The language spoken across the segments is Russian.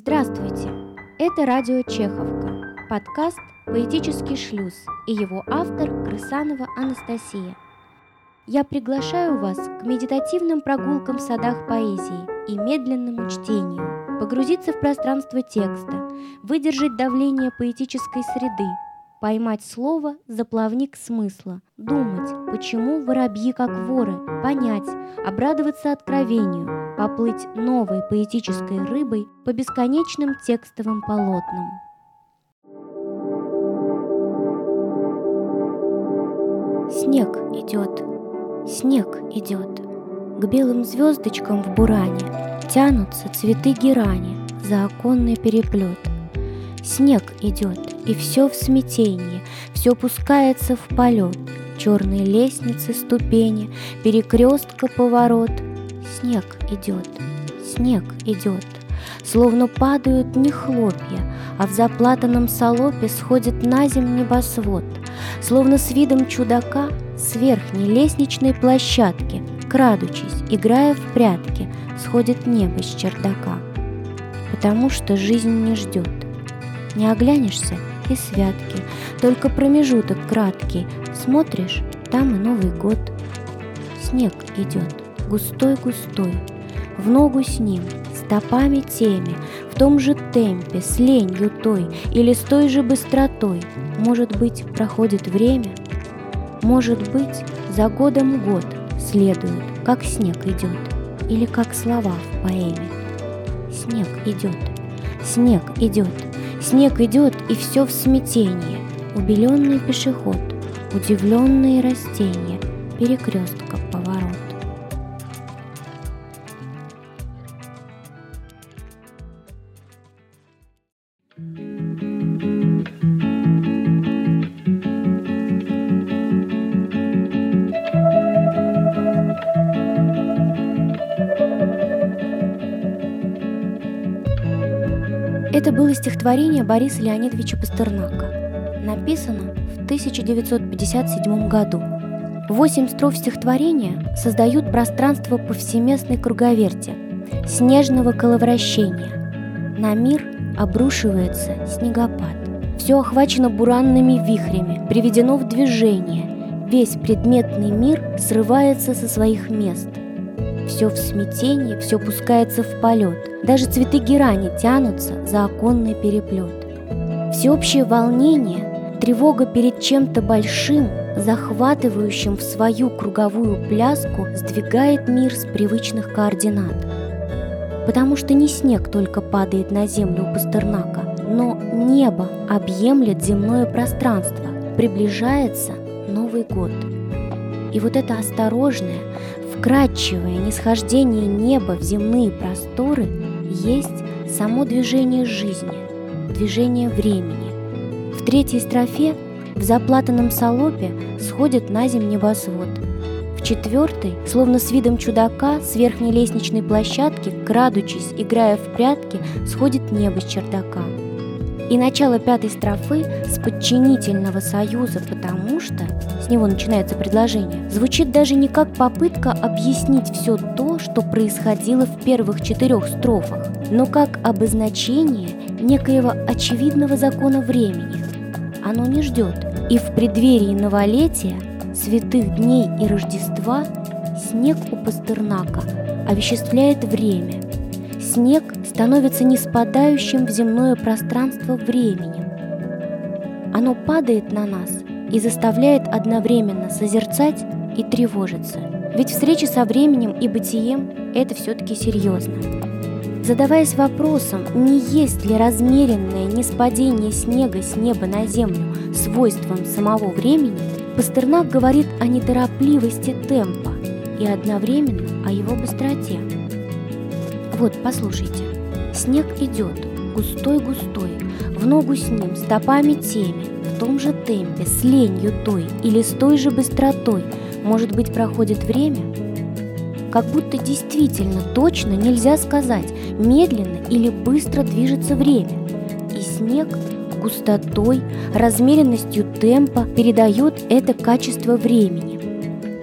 Здравствуйте! Это радио Чеховка, подкаст «Поэтический шлюз» и его автор Крысанова Анастасия. Я приглашаю вас к медитативным прогулкам в садах поэзии и медленному чтению, погрузиться в пространство текста, выдержать давление поэтической среды, поймать слово за плавник смысла, думать, почему воробьи как воры, понять, обрадоваться откровению – поплыть новой поэтической рыбой по бесконечным текстовым полотнам. Снег идет, снег идет. К белым звездочкам в буране Тянутся цветы герани За оконный переплет. Снег идет, и все в смятении, Все пускается в полет, Черные лестницы, ступени, Перекрестка, поворот — Снег идет, снег идет, Словно падают не хлопья, А в заплатанном солопе Сходит на зем небосвод, Словно с видом чудака С верхней лестничной площадки, Крадучись, играя в прятки, Сходит небо с чердака. Потому что жизнь не ждет. Не оглянешься и святки, Только промежуток краткий, Смотришь, там и Новый год. Снег идет густой-густой, в ногу с ним, стопами теми, в том же темпе, с ленью той или с той же быстротой. Может быть, проходит время? Может быть, за годом год следует, как снег идет, или как слова в поэме. Снег идет, снег идет, снег идет, и все в смятении. Убеленный пешеход, удивленные растения, перекрестка Это было стихотворение Бориса Леонидовича Пастернака. Написано в 1957 году. Восемь строф стихотворения создают пространство повсеместной круговерти, снежного коловращения. На мир обрушивается снегопад. Все охвачено буранными вихрями, приведено в движение. Весь предметный мир срывается со своих мест – все в смятении, все пускается в полет. Даже цветы герани тянутся за оконный переплет. Всеобщее волнение, тревога перед чем-то большим, захватывающим в свою круговую пляску, сдвигает мир с привычных координат. Потому что не снег только падает на землю у Пастернака, но небо объемлет земное пространство, приближается Новый год. И вот это осторожное, вкрадчивое нисхождение неба в земные просторы есть само движение жизни, движение времени. В третьей строфе в заплатанном салопе сходит на земь небосвод. В четвертой, словно с видом чудака, с верхней лестничной площадки, крадучись, играя в прятки, сходит небо с чердака. И начало пятой строфы с подчинительного союза «потому что» с него начинается предложение, звучит даже не как попытка объяснить все то, что происходило в первых четырех строфах, но как обозначение некоего очевидного закона времени. Оно не ждет, и в преддверии новолетия, святых дней и Рождества снег у Пастернака овеществляет время – снег становится не спадающим в земное пространство временем. Оно падает на нас и заставляет одновременно созерцать и тревожиться. Ведь встреча со временем и бытием – это все-таки серьезно. Задаваясь вопросом, не есть ли размеренное неспадение снега с неба на землю свойством самого времени, Пастернак говорит о неторопливости темпа и одновременно о его быстроте. Вот, послушайте. Снег идет, густой-густой, в ногу с ним, стопами теми, в том же темпе, с ленью той или с той же быстротой, может быть, проходит время? Как будто действительно точно нельзя сказать, медленно или быстро движется время. И снег густотой, размеренностью темпа передает это качество времени.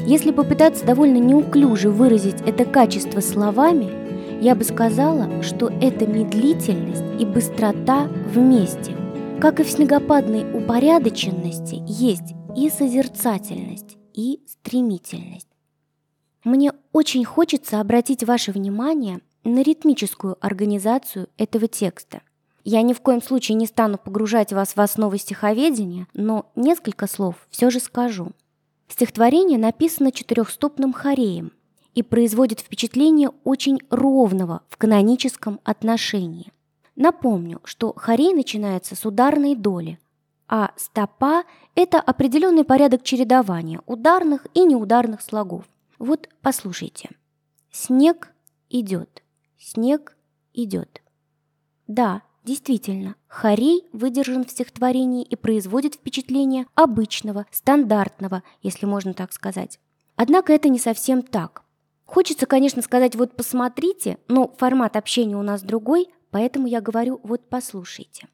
Если попытаться довольно неуклюже выразить это качество словами – Я бы сказала, что это медлительность и быстрота вместе. Как и в снегопадной упорядоченности есть и созерцательность, и стремительность. Мне очень хочется обратить ваше внимание на ритмическую организацию этого текста. Я ни в коем случае не стану погружать вас в основы стиховедения, но несколько слов все же скажу. Стихотворение написано четырехстопным хореем и производит впечатление очень ровного в каноническом отношении. Напомню, что хорей начинается с ударной доли, а стопа – это определенный порядок чередования ударных и неударных слогов. Вот послушайте. Снег идет, снег идет. Да, действительно, хорей выдержан в стихотворении и производит впечатление обычного, стандартного, если можно так сказать. Однако это не совсем так. Хочется, конечно, сказать «вот посмотрите», но формат общения у нас другой, поэтому я говорю «вот послушайте».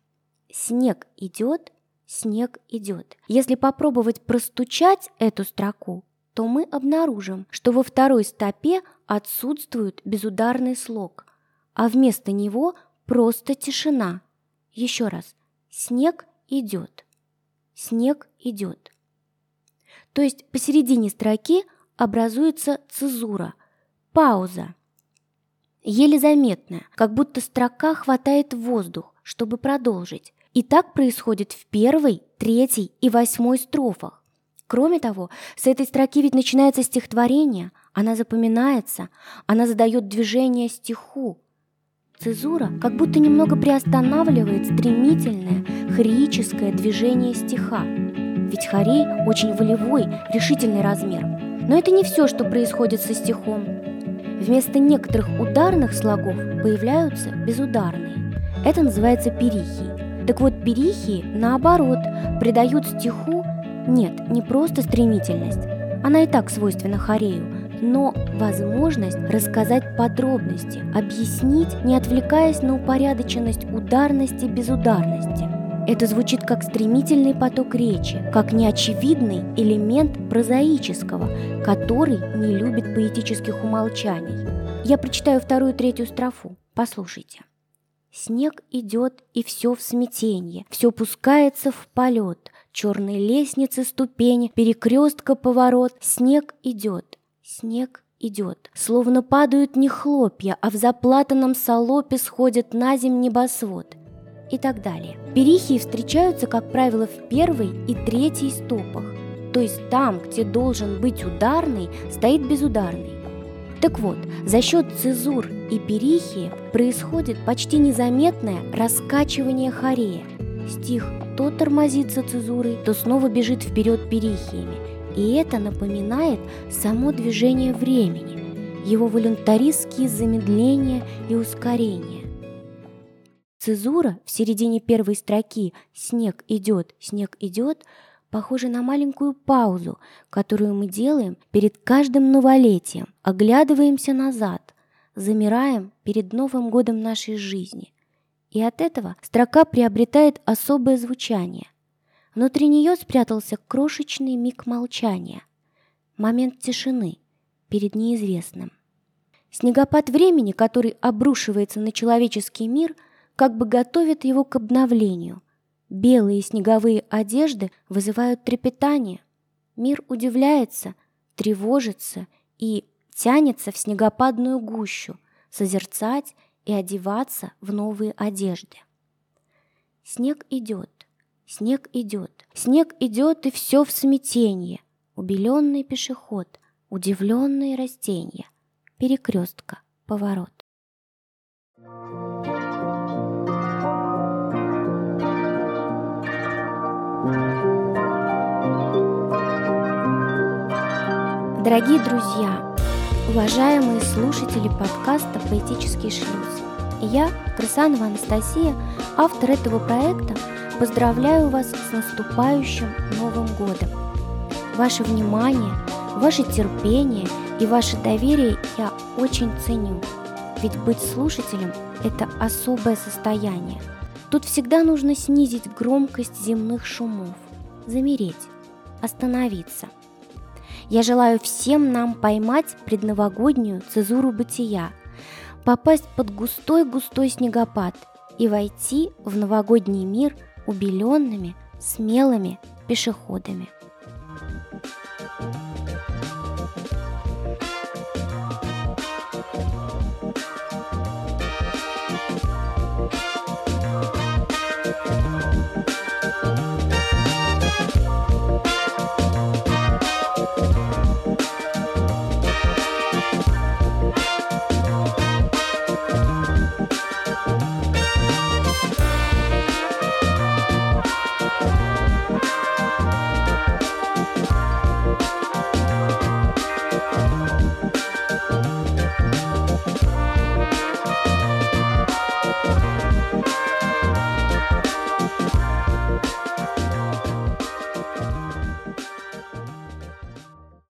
Снег идет, снег идет. Если попробовать простучать эту строку, то мы обнаружим, что во второй стопе отсутствует безударный слог, а вместо него просто тишина. Еще раз. Снег идет. Снег идет. То есть посередине строки образуется цезура, пауза. Еле заметная, как будто строка хватает воздух, чтобы продолжить. И так происходит в первой, третьей и восьмой строфах. Кроме того, с этой строки ведь начинается стихотворение, она запоминается, она задает движение стиху. Цезура как будто немного приостанавливает стремительное, хореическое движение стиха. Ведь хорей очень волевой, решительный размер. Но это не все, что происходит со стихом. Вместо некоторых ударных слогов появляются безударные. Это называется перихией. Так вот, перихии, наоборот, придают стиху, нет, не просто стремительность, она и так свойственна хорею, но возможность рассказать подробности, объяснить, не отвлекаясь на упорядоченность ударности безударности. Это звучит как стремительный поток речи, как неочевидный элемент прозаического, который не любит поэтических умолчаний. Я прочитаю вторую и третью строфу. Послушайте. Снег идет, и все в смятенье, все пускается в полет, черные лестницы, ступени, перекрестка, поворот. Снег идет, снег идет, словно падают не хлопья, а в заплатанном солопе сходит на зем небосвод и так далее. Перихии встречаются, как правило, в первой и третьей стопах, то есть там, где должен быть ударный, стоит безударный. Так вот, за счет цезур и перихии происходит почти незаметное раскачивание хорея. Стих то тормозится цезурой, то снова бежит вперед перихиями. И это напоминает само движение времени, его волюнтаристские замедления и ускорения. Цезура в середине первой строки «Снег идет, снег идет» похоже на маленькую паузу, которую мы делаем перед каждым новолетием, оглядываемся назад, замираем перед Новым годом нашей жизни. И от этого строка приобретает особое звучание. Внутри нее спрятался крошечный миг молчания, момент тишины перед неизвестным. Снегопад времени, который обрушивается на человеческий мир, как бы готовит его к обновлению – Белые снеговые одежды вызывают трепетание. Мир удивляется, тревожится и тянется в снегопадную гущу, созерцать и одеваться в новые одежды. Снег идет, снег идет, снег идет, и все в смятенье. Убеленный пешеход, удивленные растения, перекрестка, поворот. Дорогие друзья, уважаемые слушатели подкаста «Поэтический шлюз», я, Крысанова Анастасия, автор этого проекта, поздравляю вас с наступающим Новым годом. Ваше внимание, ваше терпение и ваше доверие я очень ценю, ведь быть слушателем – это особое состояние. Тут всегда нужно снизить громкость земных шумов, замереть, остановиться – я желаю всем нам поймать предновогоднюю цезуру бытия, попасть под густой-густой снегопад и войти в новогодний мир убеленными, смелыми пешеходами –